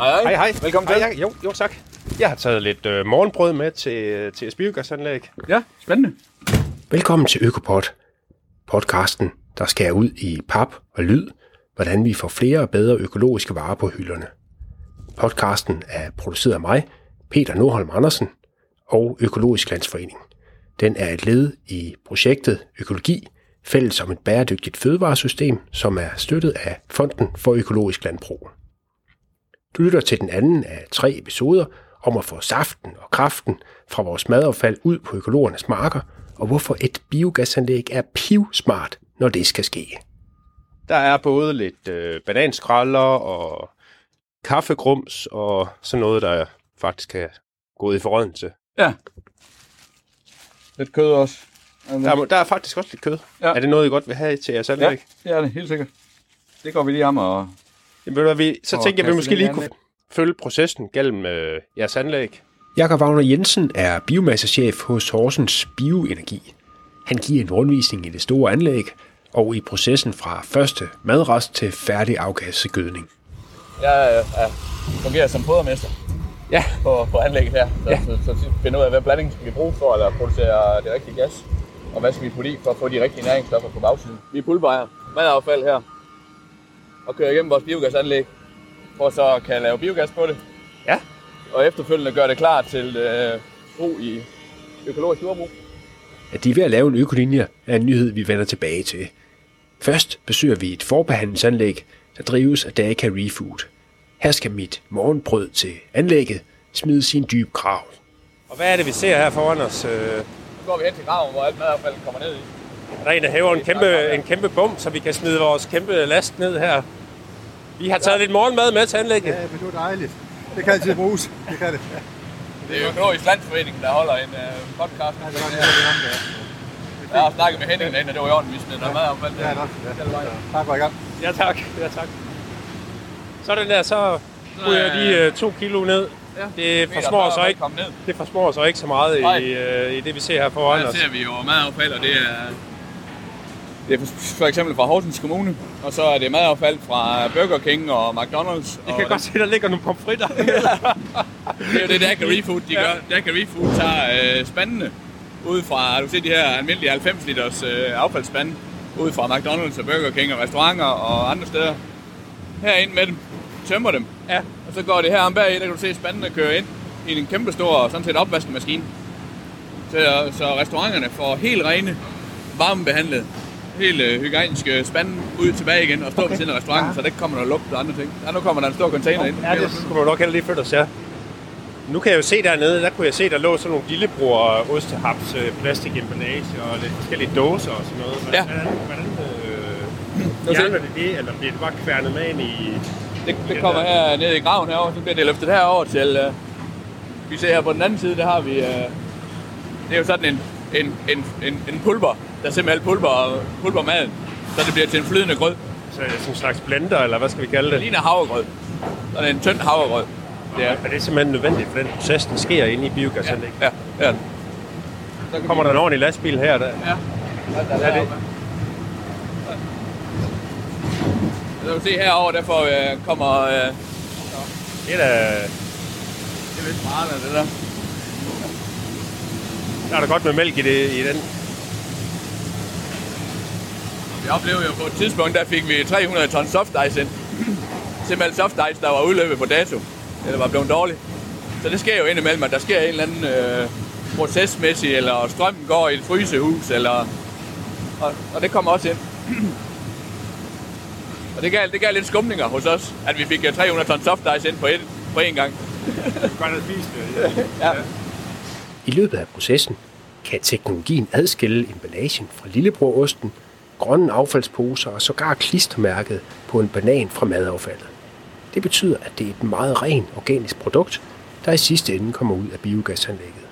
Hej, Hej, hej. Velkommen til. Hej, hej. Jo, jo, tak. Jeg har taget lidt øh, morgenbrød med til, til biogasanlæg. Ja, spændende. Velkommen til Økopod, podcasten, der skærer ud i pap og lyd, hvordan vi får flere og bedre økologiske varer på hylderne. Podcasten er produceret af mig, Peter Nordholm Andersen og Økologisk Landsforening. Den er et led i projektet Økologi, fælles om et bæredygtigt fødevaresystem, som er støttet af Fonden for Økologisk Landbrug. Du lytter til den anden af tre episoder om at få saften og kraften fra vores madaffald ud på økologernes marker, og hvorfor et biogasanlæg er pivsmart, når det skal ske. Der er både lidt øh, bananskralder og kaffegrums og sådan noget, der faktisk kan gå i forrådnelse. Ja. Lidt kød også. Der er, der er faktisk også lidt kød. Ja. Er det noget, I godt vil have til jeres Ja, anlæg? det er det, helt sikkert. Det går vi lige om og... Jamen, ved du vi, så Og tænker jeg, at vi måske lige kunne følge processen gennem øh, jeres anlæg. Jakob Wagner Jensen er biomassechef hos Horsens Bioenergi. Han giver en rundvisning i det store anlæg og i processen fra første madrest til færdig afgassegødning. Jeg ja, fungerer som fodermester Ja. på, på anlægget her. Så, ja. så, så, så finder ud af, hvad blanding skal vi bruge for at producere det rigtige gas. Og hvad skal vi putte i for at få de rigtige næringsstoffer på bagsiden. Vi pulverer madaffald her og kører igennem vores biogasanlæg, for så kan lave biogas på det. Ja. Og efterfølgende gør det klar til øh, brug i økologisk jordbrug. At de er ved at lave en økolinje er en nyhed, vi vender tilbage til. Først besøger vi et forbehandlingsanlæg, der drives af Daka Refood. Her skal mit morgenbrød til anlægget smide sin dyb krav. Og hvad er det, vi ser her foran os? Øh, Nu går vi hen til graven, hvor alt madaffald kommer ned i. Der er en, der hæver en kæmpe, en kæmpe bum, så vi kan smide vores kæmpe last ned her. Vi har taget lidt morgenmad med til anlægget. Ja, men det er dejligt. Det kan altid bruges. Det kan det. Det er Økologisk Landsforening, der holder en uh, podcast. Ja, det var det, det var det. Jeg har snakket med Henning derinde, og det var i orden, vi smed noget madaffald. Ja, nok. Ja. Tak for i gang. Ja tak, ja tak. Sådan der, så ryger jeg lige øh, to kilo ned. Det forsmår så ikke, det forsmår så ikke så meget i, øh, i det, vi ser her foran Her os. ser vi jo madaffald, og det er, det er for, eksempel fra Horsens Kommune, og så er det madaffald fra Burger King og McDonald's. Jeg og kan godt se, der ligger nogle pomfritter. Det er jo det, Daka Refood, de gør. Daka Refood tager øh, spandene ud fra, du ser de her almindelige 90 liters øh, affaldsspande, ud fra McDonald's og Burger King og restauranter og andre steder. Herind med dem, tømmer dem, ja. og så går det her om bag, der kan du se spandene køre ind i en kæmpe stor sådan set opvaskemaskine. Så, så restauranterne får helt rene, varmebehandlet, helt øh, hygiejniske spande ud tilbage igen og stå okay. ved siden af restauranten, så der ikke kommer noget lugt og andre ting. Ja, nu kommer der en stor container ind. Ja, det kunne man nok heller lige flytte os, ja. Nu kan jeg jo se dernede, der kunne jeg se, der lå sådan nogle lillebror ostehaps, øh, plastikemballage og lidt forskellige dåser og sådan noget. Hvordan, Ja. hvordan, hvordan øh, det det, eller bliver det bare kværnet med ind i... Det, det kommer her ned i graven herovre, så bliver det løftet herover til... Uh, vi ser her på den anden side, der har vi... Uh, det er jo sådan en, en, en, en, en pulver, der simpelthen pulver, pulver maden, så det bliver til en flydende grød. Så er det sådan en slags blender, eller hvad skal vi kalde Det det? ligner havregrød. Sådan en tynd havregrød. Det er, Er det simpelthen nødvendigt for den proces, der sker inde i biogasanlæg? ja, ja. Så kan Kommer vi- der en ordentlig lastbil her? Der? Ja. Der, der, Er det-? Så kan du se herovre, der får, uh, kommer... Uh, Det er da... det er lidt meget det der. Der er der godt med mælk i, det, i den. Vi oplevede jo på et tidspunkt, der fik vi 300 ton soft ice ind. Simpelthen soft ice, der var udløbet på dato. Eller var blevet dårlig. Så det sker jo indimellem, at der sker en eller anden øh, procesmæssig, eller strømmen går i et frysehus, eller... Og, og det kommer også ind. og det gav, det gav lidt skumninger hos os, at vi fik øh, 300 ton soft ice ind på, et, på én gang. Godt at spise det. Ja. I løbet af processen kan teknologien adskille emballagen fra lillebrorosten, grønne affaldsposer og sågar klistermærket på en banan fra madaffaldet. Det betyder, at det er et meget ren organisk produkt, der i sidste ende kommer ud af biogasanlægget.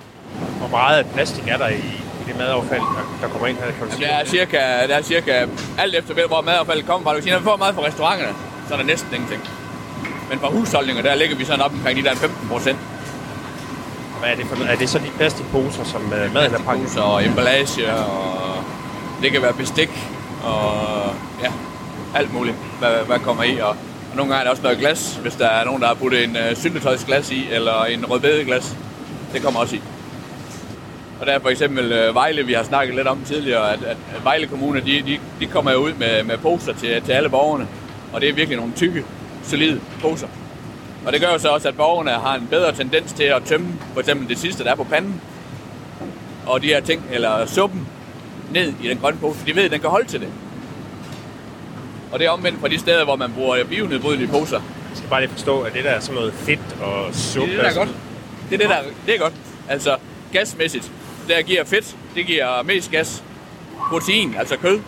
Hvor meget plastik er der i, i det madaffald, der, der kommer ind her? Jamen, der er cirka, der er cirka alt efter hvor madaffaldet kommer fra. Du kan sige, når vi får meget fra restauranterne, så er der næsten ingenting. Men fra husholdninger, der ligger vi sådan op omkring de der 15 procent. Hvad er det for noget? Er det så de plastikposer, som uh, maden er pakket? Poser og emballage, og det kan være bestik, og ja, alt muligt, hvad, hvad kommer i. Og, og nogle gange er der også noget glas, hvis der er nogen, der har puttet en øh, syltetøjsglas i, eller en rødbedeglas. Det kommer også i. Og der er for eksempel øh, Vejle, vi har snakket lidt om tidligere, at, at, at Vejle Kommune, de, de, de kommer jo ud med, med poser til, til alle borgerne. Og det er virkelig nogle tykke, solide poser. Og det gør jo så også, at borgerne har en bedre tendens til at tømme for eksempel det sidste, der er på panden. Og de her ting, eller suppen, ned i den grønne pose. De ved, at den kan holde til det. Og det er omvendt fra de steder, hvor man bruger bionedbrydelige poser. Jeg skal bare lige forstå, at det der er sådan noget fedt og suppe. Det er det, der er godt. Det er det, der det er godt. Altså, gasmæssigt, der giver fedt, det giver mest gas. Protein, altså kød,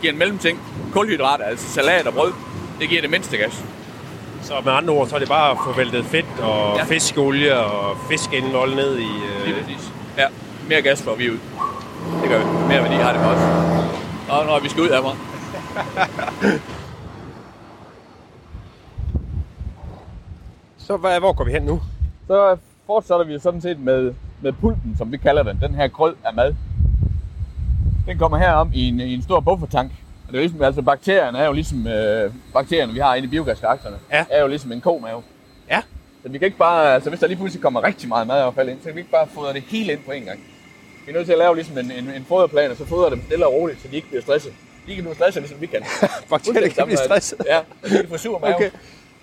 giver en mellemting. Kulhydrater, altså salat og brød, det giver det mindste gas. Så med andre ord, så er det bare at få væltet fedt og Ja. fiskeolie og fiskeindvold ned i... Lige Øh, præcis. Ja, mere gas får vi ud. Det gør vi. Mere værdi har det os. Og når vi skal ud herfra. så hvad, hvor går vi hen nu? Så fortsætter vi sådan set med, med pulten, som vi kalder den. Den her grød af mad. Den kommer her om i en, i en stor buffertank. Og det er ligesom, altså bakterierne er jo ligesom, øh, bakterierne vi har inde i biogasreaktorerne, Ja. er jo ligesom en komave. Ja. Så vi kan ikke bare, altså hvis der lige pludselig kommer rigtig meget madaffald ind, så kan vi ikke bare fodre det hele ind på en gang. Vi er nødt til at lave ligesom en, en, en foderplan, og så fodre dem stille og roligt, så de ikke bliver stresset. De kan blive stresset, ligesom vi kan. Bakterierne kan blive stresset. Ja, de kan få sur mave. Okay.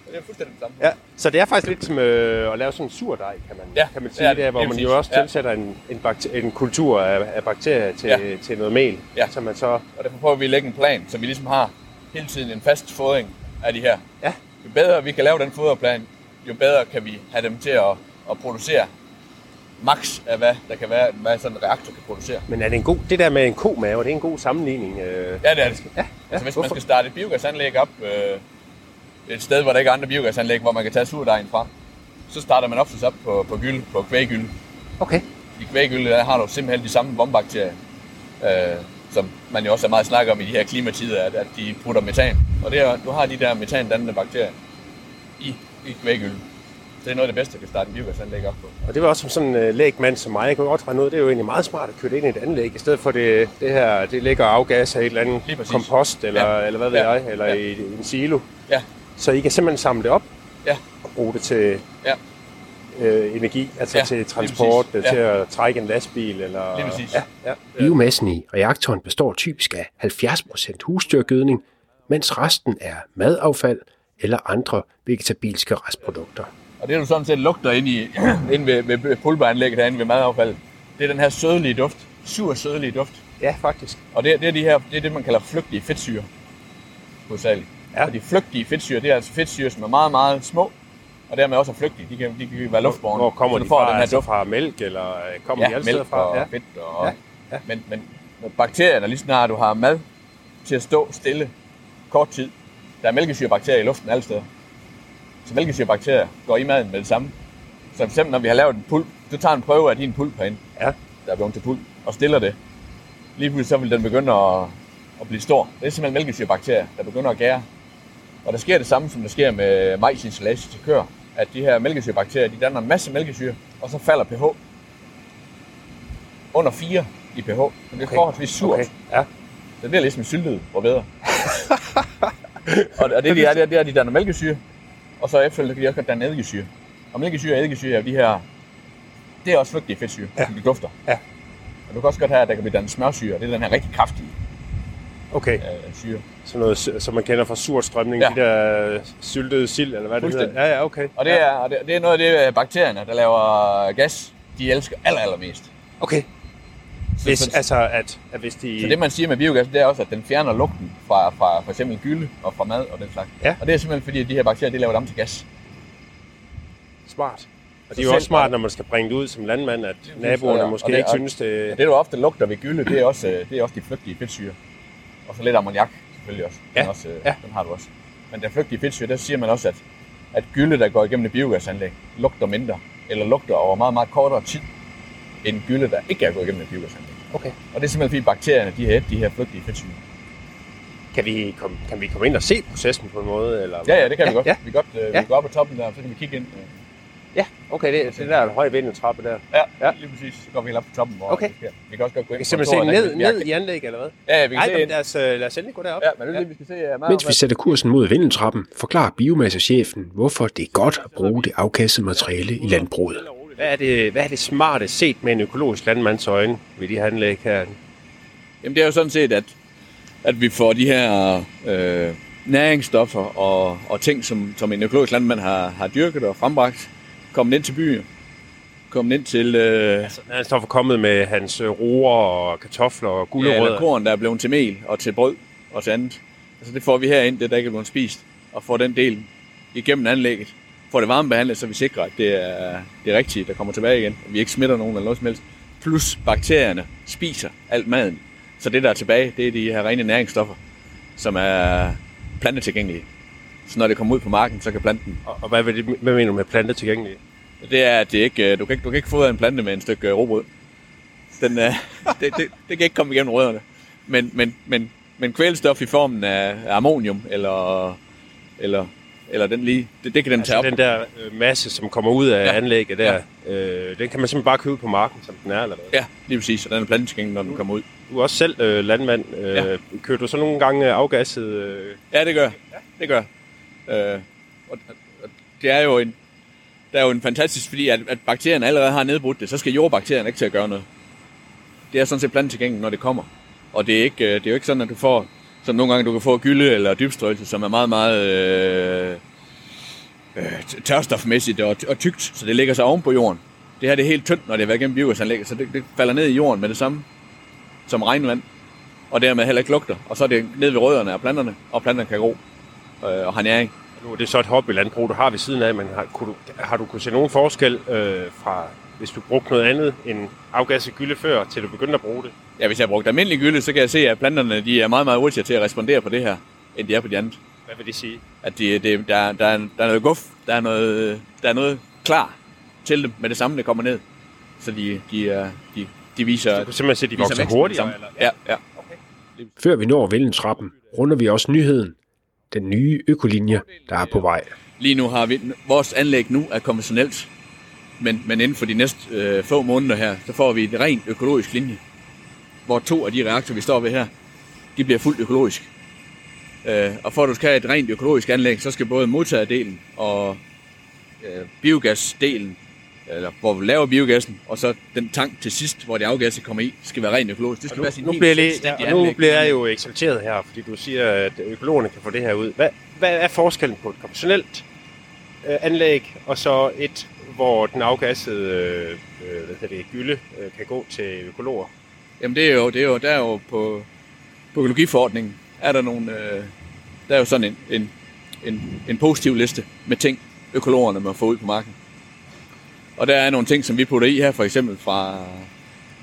Det er fuldstændig det samme. Ja, så det er faktisk lidt som øh, at lave sådan en surdej, kan man, Ja, kan man sige, er det er, hvor man jo også Ja. tilsætter en, en, bakter- en kultur af, af bakterier til, Ja. til noget mel, Ja. så man så... Og derfor prøver vi at lægge en plan, så vi ligesom har hele tiden en fast fodring af de her. Ja. Jo bedre vi kan lave den foderplan, jo bedre kan vi have dem til at, at producere max af hvad der kan være, hvad sådan en reaktor kan producere. Men er det en god, det der med en komave, det er en god sammenligning? Øh, Ja, det er det. ja, Altså hvis hvorfor? man skal starte et biogasanlæg op, øh, et sted, hvor der ikke er andre biogasanlæg, hvor man kan tage surdejen fra, så starter man oftest op på, på gyld, på kvæggyld. Okay. I kvæggyld, der har du simpelthen de samme bombakterier, øh, som man jo også er meget snakker om i de her klimatider, at, at de putter metan. Og det er, du har de der metandannende bakterier i, i kvæggyld. Det er noget af det bedste, der kan starte en biogasanlæg op på. Og det var også som sådan en øh, lægmand som mig, jeg kunne godt regne ud, det er jo egentlig meget smart at køre det ind i et anlæg, i stedet for det, det her, det ligger og afgasser i et eller andet kompost, eller, Ja. eller hvad ved Ja. jeg, eller Ja. i en silo. Ja, Så I kan simpelthen samle det op ja, og bruge det til ja. øh, energi, altså Ja, til transport, til Ja. at trække en lastbil, eller... Lige præcis. Ja, ja. Biomassen i reaktoren består typisk af 70% husdyrgødning, mens resten er madaffald eller andre vegetabilske restprodukter. Og det du sådan set lugter ind, i, ind ved, ved pulveranlægget herinde ved madaffald, det er den her sødlige duft. Sur sødlige duft. ja, faktisk. Og det, det er de her, det er det, man kalder flygtige fedtsyre. Hovedsageligt. Ja. Og de flygtige fedtsyre, det er altså fedtsyre, som er meget, meget små, og dermed også er flygtige. De kan, de kan være luftborne. Hvor kommer så de får fra? den her Altså duft. fra mælk, eller øh, kommer de Ja, alle steder mælk fra? og Ja. fedt. Og, Ja, ja. Men, men bakterierne, lige snart du har mad til at stå stille kort tid, der er mælkesyrebakterier i luften alle steder. Så mælkesyrebakterier går i maden med det samme. Så for eksempel, når vi har lavet en pulp, du tager en prøve af din pulp herinde, Ja. der er blevet til pulp, og stiller det. Lige pludselig så vil den begynde at, at blive stor. Det er simpelthen mælkesyrebakterier, der begynder at gære. Og der sker det samme, som der sker med majsinstallage til køer. At de her mælkesyrebakterier, de danner en masse mælkesyre, og så falder pH under 4 i pH. Så det er okay. forholdsvis surt. Okay. Okay. Ja. Det bliver ligesom syltet og bedre. og, og det, de er, det er, det er, de danner mælkesyre, og så efterfølgende kan de også godt danne eddikesyre. Og mælkesyre og eddikesyre er de her, det er også flygtige fedtsyre, ja. som de dufter. Ja. Og du kan også godt have, at der kan blive dannet smørsyre, det er den her rigtig kraftige Okay, øh, syre. sådan noget, som man kender fra surstrømning, Ja. de der syltede sild, eller hvad det hedder. Ja, ja, okay. Og det er, og det, det er noget af det, øh, bakterierne, der laver gas, de elsker aller, allermest. Okay. Så, Hvis, så, altså, at, at hvis de... så det man siger med biogas, det er også, at den fjerner lugten fra, fra for eksempel gylde og fra mad og den slags. Ja. Og det er simpelthen fordi, at de her bakterier, de laver det om til gas. Smart. Og det er jo også smart, når man skal bringe det ud som landmand, at naboerne og- og måske det- ikke og- synes, det... Det, der ofte lugter ved gylde, det er også, øh, det er også de flygtige fedtsyre. Og så lidt ammoniak selvfølgelig også. Den, Ja, også, øh, ja. den har du også. Men den flygtige fedtsyre, der siger man også, at, at gylde, der går igennem et biogasanlæg, lugter mindre. Eller lugter over meget, meget kortere tid, end gylde, der ikke er gået igennem et biogasanlæg. Okay. Og det er simpelthen fordi bakterierne, de har et de her flygtige fedtsyre. Kan vi, komme, kan vi komme ind og se processen på en måde? Eller? Ja, ja, det kan ja, vi godt. Ja. Vi kan godt øh, Ja. vi går op på toppen der, så kan vi kigge ind. Øh. Ja, okay, det, det der er en høj vindeltrappe der. Ja, Ja. ja. lige præcis. Så går vi helt op på toppen. Hvor Okay. Vi, skal. vi kan også godt gå ind Vi kan simpelthen se ned, ned i anlæg, eller hvad? Ja, vi kan Nej, se ind. lad os, øh, lad os endelig gå derop. Ja, men det er det, vi skal se. meget Mens vi sætter kursen mod vindeltrappen, forklarer biomassechefen, hvorfor det er godt at bruge det afkastede materiale i landbruget. Hvad er, det, hvad er det smarte set med en økologisk landmands øjne ved de her anlæg her? Jamen det er jo sådan set, at, at vi får de her øh, næringsstoffer og, og ting, som, som en økologisk landmand har, har dyrket og frembragt, kommet ind til byen. Kommet ind til øh, Altså, for kommet med hans øh, roer og kartofler og ja, gulerødder. eller korn, der er blevet til mel og til brød og til andet. Altså det får vi herind, det der ikke er blevet spist, og får den del igennem anlægget. Får det varmebehandlet, så vi sikrer, at det er det rigtige, der kommer tilbage igen. At vi ikke smitter nogen eller noget som helst. Plus bakterierne spiser alt maden. Så det, der er tilbage, det er de her rene næringsstoffer, som er plantetilgængelige. Så når det kommer ud på marken, så kan planten... Og, og hvad, vil det, hvad mener du med plante tilgængelige? Det er, at det ikke, du, kan ikke, du kan ikke fodre en plante med en stykke øh, råbrød. Den, er, det, det, det kan ikke komme igennem rødderne. Men, men, men, men kvælstof i formen af ammonium, eller, eller, eller den lige, det, det kan den tage Altså op. den der øh, masse, som kommer ud af Ja. ja. anlægget der, ja. øh, den kan man simpelthen bare købe på marken, som den er, eller hvad? Ja, lige præcis. Og den er plantetilgængelig, når den kommer ud. Du er også selv øh, landmand. Øh, Ja. ja. Kører du så nogle gange øh, afgasset... Øh, Ja, det gør jeg. Det gør øh, og, og det er jo en, der er jo en fantastisk, fordi at, at bakterierne allerede har nedbrudt det, så skal jordbakterierne ikke til at gøre noget. Det er sådan set plantetilgængeligt, når det kommer. Og det er, ikke, øh, det er jo ikke sådan, at du får, som nogle gange du kan få gylde eller dybstrøelse, som er meget, meget øh, øh, tørstofmæssigt og, og tykt, så det ligger sig oven på jorden. Det her det er helt tyndt, når det har været gennem biogasanlægget, så det, det falder ned i jorden med det samme som regnvand, og dermed heller ikke lugter. Og så er det ned ved rødderne af planterne, og planterne kan gro øh, og har næring. nu er det så et hobbylandbrug, du har ved siden af, men har, kunne du, har du kunnet se nogen forskel øh, fra, hvis du brugte noget andet end afgasset gylde før, til du begyndte at bruge det? Ja, hvis jeg har brugt almindelig gylde, så kan jeg se, at planterne de er meget, meget hurtigere til at respondere på det her, end de er på de andre. Hvad vil det sige? At de, det, der, er- der, er, der er noget guf, der er noget, der er noget klar til dem med det samme, der kommer ned. Så de, de, de, de viser... Du kan simpelthen se, at de viser vokser det hurtigere? Eller? Ja, ja. Før vi når vindeltrappen, runder vi også nyheden. Den nye økolinje, der er på vej. Lige nu har vi... Vores anlæg nu er konventionelt, men, men inden for de næste øh, få måneder her, så får vi et rent økologisk linje, hvor to af de reaktorer, vi står ved her, de bliver fuldt økologisk. Øh, og for at du skal have et rent økologisk anlæg, så skal både modtagerdelen og øh, biogasdelen, eller hvor vi laver biogassen, og så den tank til sidst, hvor det afgasset kommer i, skal være rent økologisk. Det skal Nu, være sin nu, bliver lige, ja, nu bliver jeg jo eksalteret her, fordi du siger, at økologerne kan få det her ud. Hvad, hvad er forskellen på et konventionelt øh, anlæg, og så et, hvor den afgassede øh, hvad hedder det, gylde øh, kan gå til økologer? Jamen det er jo, det er jo, der er jo på, på økologiforordningen, er der nogle, øh, der er jo sådan en, en, en, en positiv liste med ting, økologerne må få ud på marken. Og der er nogle ting, som vi putter i her, for eksempel fra,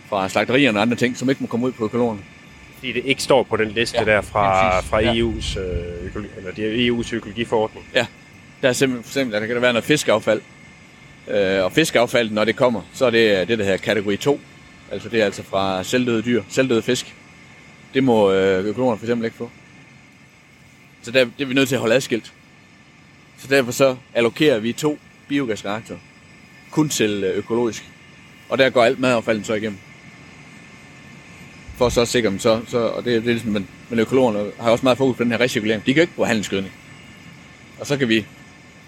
fra slagterierne og andre ting, som ikke må komme ud på økologerne. Fordi det ikke står på den liste Ja, ja, der fra, fra Ja. EU's, øh, økologi, eller det er EU's økologiforordning. Der er simpelthen, for eksempel, der kan der være noget fiskeaffald. Øh, og fiskeaffald, når det kommer, så er det øh, det, der hedder kategori 2. Altså det er altså fra selvdøde dyr, selvdøde fisk. Det må øh, økologerne for eksempel ikke få. Så der, det er vi nødt til at holde adskilt. Så derfor så allokerer vi to biogasreaktorer kun til øh, økologisk. Og der går alt madaffaldet så igennem. For så at sikre dem så, så og det, er- det er ligesom, men, men økologerne har også meget fokus på den her recirkulering. De kan jo ikke bruge handelsgødning. Og så kan vi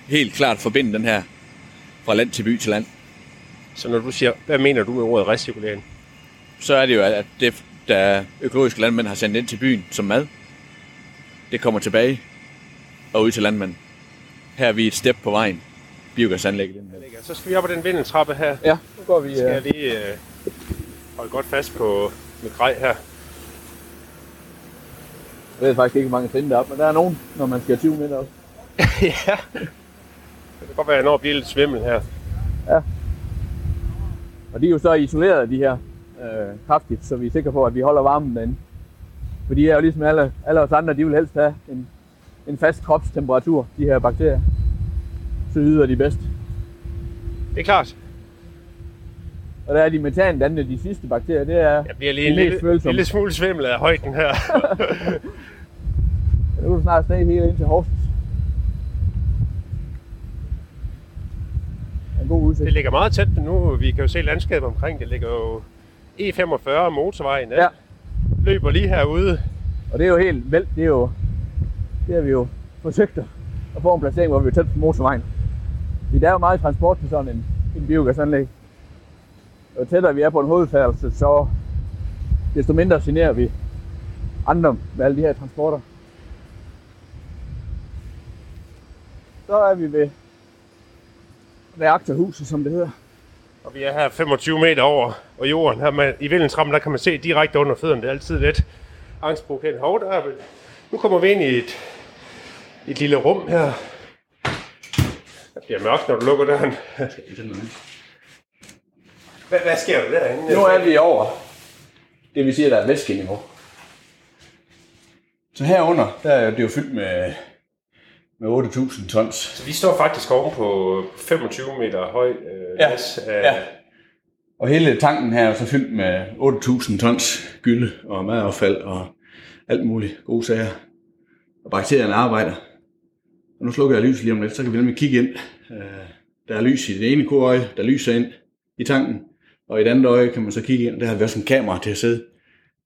helt klart forbinde den her fra land til by til land. Så når du siger, hvad mener du med ordet recirkulering? Så er det jo, at det, der økologiske landmænd har sendt ind til byen som mad, det kommer tilbage og ud til landmanden. Her er vi et step på vejen. Biogasanlægget. Så skal vi op ad den vindeltrappe her. Ja, nu går vi... Skal jeg lige øh, holde godt fast på mit grej her. Jeg ved faktisk ikke, hvor mange trin der er op, men der er nogen, når man skal 20 meter op. ja. Det kan godt være, at jeg når at blive lidt svimmel her. Og de er jo så isoleret, de her, øh, kraftigt, så vi er sikre på, at vi holder varmen derinde. For de er jo ligesom alle, alle os andre, de vil helst have en, en fast kropstemperatur, de her bakterier. Så yder de bedst. Det er klart. Og der er de metandannende, de sidste bakterier, det er Jeg bliver lige en lille, følsomme. lille smule svimmel af højden her. Nu er du snart sned helt ind til Horsens. En god Det ligger meget tæt nu. Vi kan jo se landskabet omkring. Det ligger jo E45 motorvejen. Ja. Løber lige herude. Og det er jo helt vel, det er jo, det har vi jo forsøgt at få en placering, hvor vi er tæt på motorvejen. Fordi der er jo meget transport til sådan en, en biogasanlæg. Og jo tættere vi er på en hovedfærdelse, så desto mindre generer vi andre med alle de her transporter. Så er vi ved reaktorhuset, som det hedder. Og vi er her 25 meter over og jorden. Her med, I Vildensrammen, der kan man se direkte under fødderne. Det er altid lidt angstprovokerende. Hov, der er vi. Nu kommer vi ind i et, et lille rum her. Det bliver mørkt, når du lukker døren. Hvad, hvad sker der derinde? Nu er vi over det, vi siger, der er væskeniveau. Så herunder, der er det jo fyldt med, med 8.000 tons. Så vi står faktisk oven på 25 meter høj øh, Ja, las af, ja. Og hele tanken her er så fyldt med 8.000 tons gylde og madaffald og alt muligt gode sager. Og bakterierne arbejder. Og nu slukker jeg lyset lige om lidt, så kan vi nemlig kigge ind. Øh, Der er lys i det ene koøje, der lyser ind i tanken. Og i det andet øje kan man så kigge ind, der har vi også en kamera til at sidde.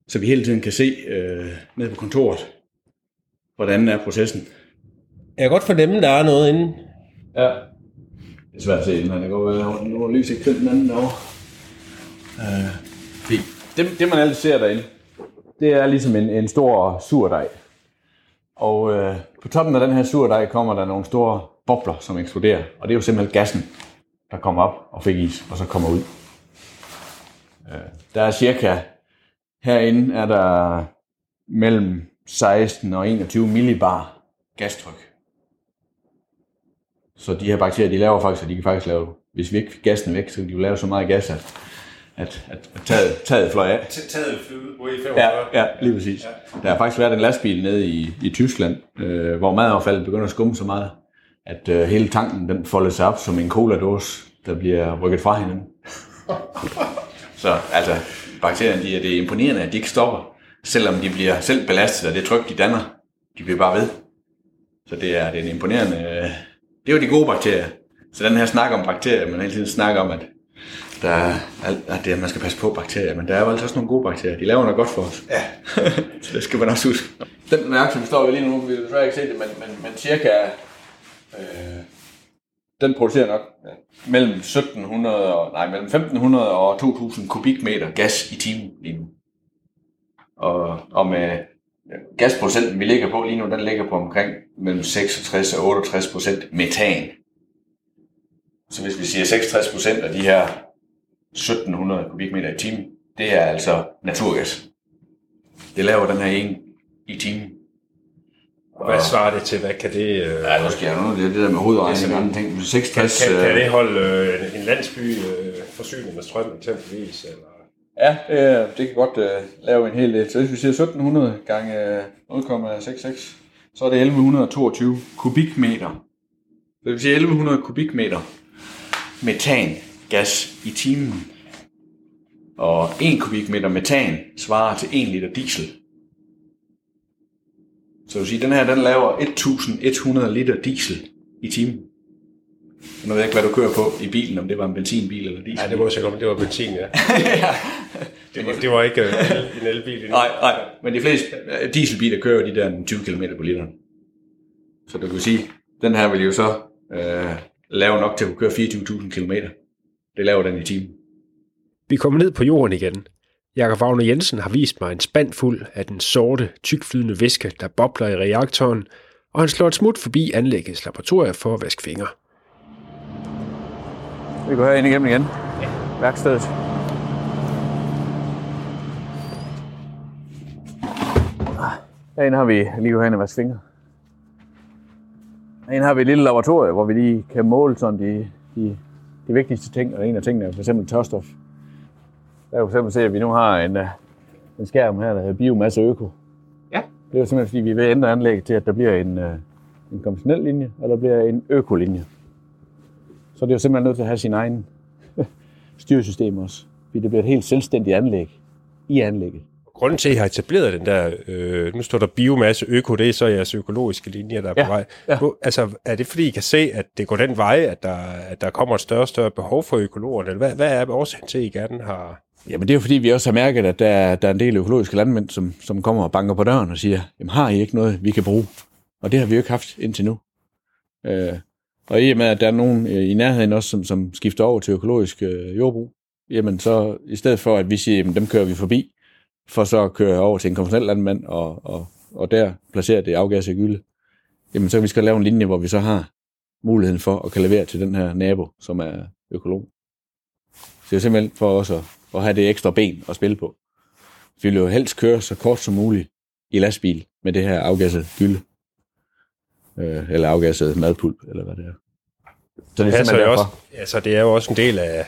Så vi hele tiden kan se øh, nede på kontoret, hvordan er processen. Jeg kan godt fornemme, der er noget inde. Ja. Det er svært at se, inden det går være, nu er lys ikke den anden derovre. Øh, fordi det, det, man altid ser derinde, det er ligesom en, en stor surdej. Og øh, på toppen af den her surdej kommer der nogle store bobler, som eksploderer. Og det er jo simpelthen gassen, der kommer op og fik is, og så kommer ud. Øh, der er cirka, herinde er der mellem 16 og 21 millibar gastryk. Så de her bakterier, de laver faktisk, at de kan faktisk lave, hvis vi ikke fik gassen væk, så kan de jo lave så meget gas, at, at, at, taget, taget fløj af. Taget flyde ude i Ja, ja, lige præcis. Der har faktisk været en lastbil nede i, i Tyskland, øh, hvor madaffaldet begynder at skumme så meget, at øh, hele tanken den folder sig op som en cola-dåse, der bliver rykket fra hinanden. så altså, bakterierne, de, er- det er imponerende, at de ikke stopper, selvom de bliver selv belastet af det tryk, de danner. De bliver bare ved. Så det er, det er en imponerende... Øh, det er jo de gode bakterier. Så den her snak om bakterier, man hele tiden snakker om, at der er, alt- at det, man skal passe på bakterier, men der er jo altså også nogle gode bakterier. De laver noget godt for os. Ja. så det skal man også huske. Den reaktion, vi står lige nu, vi desværre ikke se det, men, men, men cirka, øh, den producerer nok ja, mellem 1700 og, nej, mellem 1500 og 2000 kubikmeter gas i timen lige nu. Og, og med gasprocenten, vi ligger på lige nu, den ligger på omkring mellem 66 og 68 procent metan. Så hvis vi siger 66 procent af de her 1700 kubikmeter i timen, det er altså naturgas. Det laver den her en i timen. Hvad svarer det til? Hvad kan det... Øh, Ja, nu skal jeg nu, det er det der med hovedregning og andre ting. kan, 66... kan, kan øh, det holde øh, en- en landsby øh, forsynet med strøm eksempelvis? Eller? Ja, det, det kan godt uh, lave en hel del. Så hvis vi siger 1700 gange øh, 0,66, så er det 1122 kubikmeter. Det vil sige 1100 kubikmeter metangas i timen. Og 1 kubikmeter metan svarer til 1 liter diesel. Så det vil sige, at den her den laver 1100 liter diesel i timen. Nu ved jeg ikke, hvad du kører på i bilen, om det var en benzinbil eller diesel. Ja, det jeg sikkert det var benzin, ja. det, var, det var ikke øh, en elbil endnu. Nej, nej. Men de fleste øh, dieselbiler kører de der 20 km på literen. Så du kan sige, den her vil jo så øh, lave nok til at kunne køre 24.000 km. Det laver den i timen. Vi kommer ned på jorden igen. Jakob Wagner Jensen har vist mig en spand fuld af den sorte, tykflydende væske, der bobler i reaktoren, og han slår et smut forbi anlæggets laboratorier for at vaske fingre. Vi går herind igennem igen. Værkstedet. Herinde har vi lige gået hen og vaske fingre. Herinde har vi et lille laboratorium, hvor vi lige kan måle sådan de, de, de vigtigste ting, og en af tingene er for eksempel tørstof. Der kan for eksempel se, at vi nu har en, øh, en skærm her, der hedder Biomasse Øko. Ja. Det er jo simpelthen, fordi vi vil ændre anlægget til, at der bliver en, øh, en konventionel linje, og der bliver en økolinje. Så det er jo simpelthen nødt til at have sin egen styresystem også. Fordi det bliver et helt selvstændigt anlæg i anlægget. grunden til, at I har etableret den der, øh, nu står der biomasse øko, det er så jeres økologiske linje, der er Ja, på vej. ja. Altså, er det fordi, I kan se, at det går den vej, at der, at der kommer et større og større behov for økologerne? Eller hvad, hvad er årsagen til, at I gerne har... Jamen det er jo fordi, vi også har mærket, at der, er- der er en del økologiske landmænd, som, som kommer og banker på døren og siger, jamen har I ikke noget, vi kan bruge? Og det har vi jo ikke haft indtil nu. Øh, og i og med, at der er nogen øh, i nærheden også, som, som skifter over til økologisk øh, jordbrug, jamen så i stedet for, at vi siger, jamen dem kører vi forbi, for så at køre over til en konventionel landmand og, og, og der placere det afgassede gylde, jamen så kan vi skal lave en linje, hvor vi så har muligheden for at kan levere til den her nabo, som er økolog. Så det er simpelthen for os at, at have det ekstra ben at spille på. Vi vil jo helst køre så kort som muligt i lastbil med det her afgasset gylde. Øh, eller afgasset madpulp, eller hvad det er. Så det er simpelthen jo derfor. også, altså, det er jo også en del af,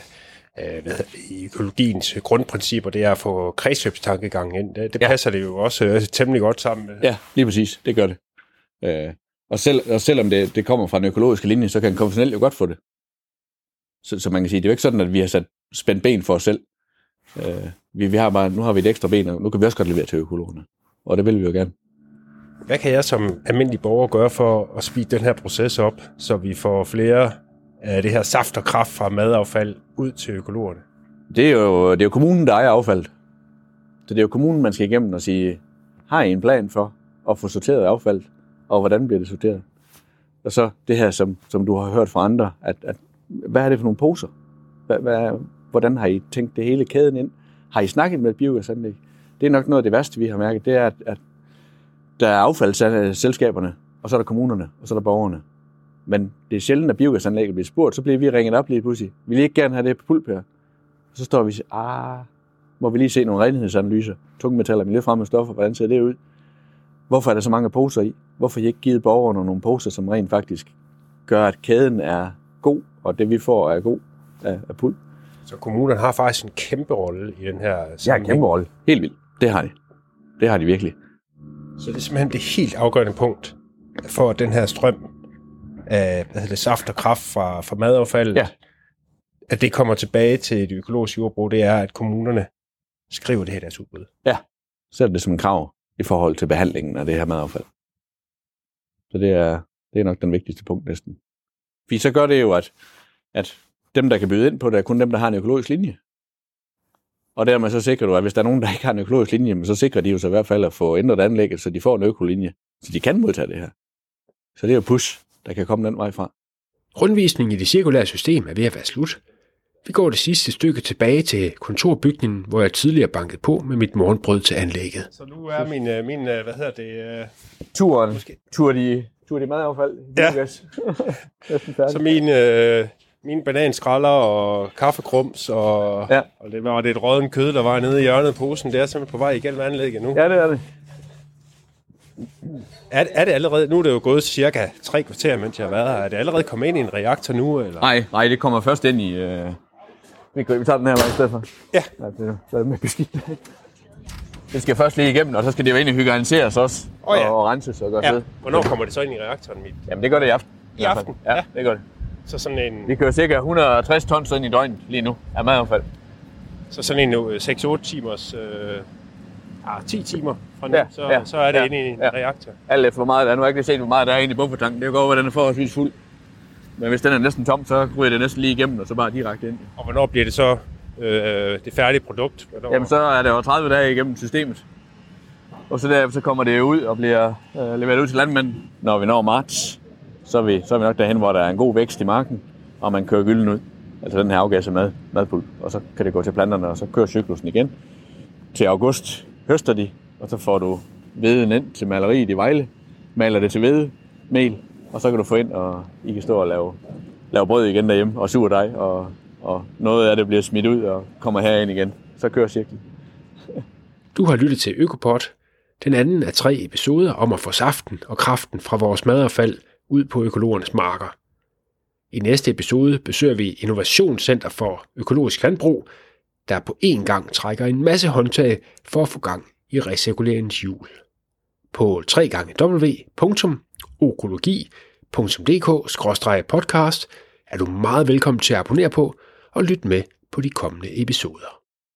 af hvad hedder, det, økologiens grundprincipper, det er at få kredsløbstankegangen ind. Det, det Ja. ja. passer det jo også øh, temmelig godt sammen med. Ja, lige præcis. Det gør det. Øh, og, selv, og selvom det, det kommer fra den økologiske linje, så kan en konventionel jo godt få det. Så, så man kan sige, det er jo ikke sådan, at vi har sat spændt ben for os selv. Øh, vi, vi har bare, nu har vi et ekstra ben, og nu kan vi også godt levere til økologerne. Og det vil vi jo gerne. Hvad kan jeg som almindelig borger gøre for at speede den her proces op, så vi får flere af det her saft og kraft fra madaffald ud til økologerne? Det er jo, det er jo kommunen, der ejer affaldet. Så det er jo kommunen, man skal igennem og sige, har I en plan for at få sorteret affald, og hvordan bliver det sorteret? Og så det her, som, som du har hørt fra andre, at, at hvad er det for nogle poser? Hvad, hvad, hvordan har I tænkt det hele kæden ind? Har I snakket med et biogasanlæg? Det er nok noget af det værste, vi har mærket, det er, at, at der er affaldsselskaberne, og så er der kommunerne, og så er der borgerne. Men det er sjældent, at biogasanlægget bliver spurgt, så bliver vi ringet op lige pludselig. Vil I ikke gerne have det på pulp her? Og så står vi og siger, ah, må vi lige se nogle renhedsanalyser, tungmetaller, miljøfremmede stoffer, hvordan ser det ud? Hvorfor er der så mange poser i? Hvorfor har I ikke givet borgerne nogle poser, som rent faktisk gør, at kæden er god, og det vi får er god af, af pulp? Så kommunerne har faktisk en kæmpe rolle i den her sammenhæng. rolle. Helt vildt. Det har de. Det har de virkelig. Så det er simpelthen det helt afgørende punkt for at den her strøm af hvad hedder det, saft og kraft fra, fra madaffaldet, Ja. at det kommer tilbage til det økologiske jordbrug, det er, at kommunerne skriver det her i deres udbud. Så er det som en krav i forhold til behandlingen af det her madaffald. Så det er, det er nok den vigtigste punkt næsten. Fordi så gør det jo, at, at dem, der kan byde ind på det, er kun dem, der har en økologisk linje. Og dermed så sikrer du, at hvis der er nogen, der ikke har en økologisk linje, men så sikrer de jo så i hvert fald at få ændret anlægget, så de får en økolinje, så de kan modtage det her. Så det er jo push, der kan komme den vej fra. Rundvisningen i det cirkulære system er ved at være slut. Vi går det sidste stykke tilbage til kontorbygningen, hvor jeg tidligere bankede på med mit morgenbrød til anlægget. Så nu er min, øh, min øh, hvad hedder det, øh, Turen, Måske. tur de, tur de madaffald. Ja. Så min, øh, mine bananskralder og kaffekrums, og, Ja. og det var det et rådden kød, der var nede i hjørnet af posen. Det er simpelthen på vej igennem anlægget nu. Ja, det er det. Er, er det allerede, nu er det jo gået cirka tre kvarter, mens jeg har været her. Er det allerede kommet ind i en reaktor nu? Eller? Nej, nej, det kommer først ind i... Øh... Vi, vi tager den her vej i stedet for. Ja. ja det er, med beskidt. Det skal først lige igennem, og så skal det jo egentlig hygieniseres også. Åh, ja. og, og renses og gøres Ja. ved. Hvornår kommer det så ind i reaktoren, mit? Jamen, det gør det i aften. I aften? Ja, Ja. det gør det. Så sådan en, Vi kører cirka 160 tons ind i døgnet lige nu af madaffald. så sådan en øh, 6-8 timers, øh, ah, 10 timer fra nu, Ja, så, ja, så er det ja, inde i en ja. reaktor. Alt efter hvor meget der er. Nu har jeg ikke set, hvor meget der er inde i buffertanken. Det kan godt være, den er forholdsvis fuld. Men hvis den er næsten tom, så ryger det næsten lige igennem, og så bare direkte ind. Og hvornår bliver det så øh, det færdige produkt? Hvornår? Jamen, så er det jo 30 dage igennem systemet. Og så derefter så kommer det ud og bliver øh, leveret ud til landmænd. Når vi når marts, så er, vi, så er vi nok derhen, hvor der er en god vækst i marken, og man kører gylden ud. Altså den her afgasse mad, madpulp. Og så kan det gå til planterne, og så kører cyklusen igen. Til august høster de, og så får du veden ind til maleriet i Vejle. Maler det til hvede, mel, og så kan du få ind, og I kan stå og lave, lave brød igen derhjemme, og sur dig, og, og noget af det bliver smidt ud og kommer herind igen. Så kører cirklen. Du har lyttet til Økopod, den anden af tre episoder om at få saften og kraften fra vores madaffald ud på økologernes marker. I næste episode besøger vi Innovationscenter for Økologisk Landbrug, der på én gang trækker en masse håndtag for at få gang i recirkuleringens hjul. På 3 www.okologi.dk-podcast er du meget velkommen til at abonnere på og lytte med på de kommende episoder.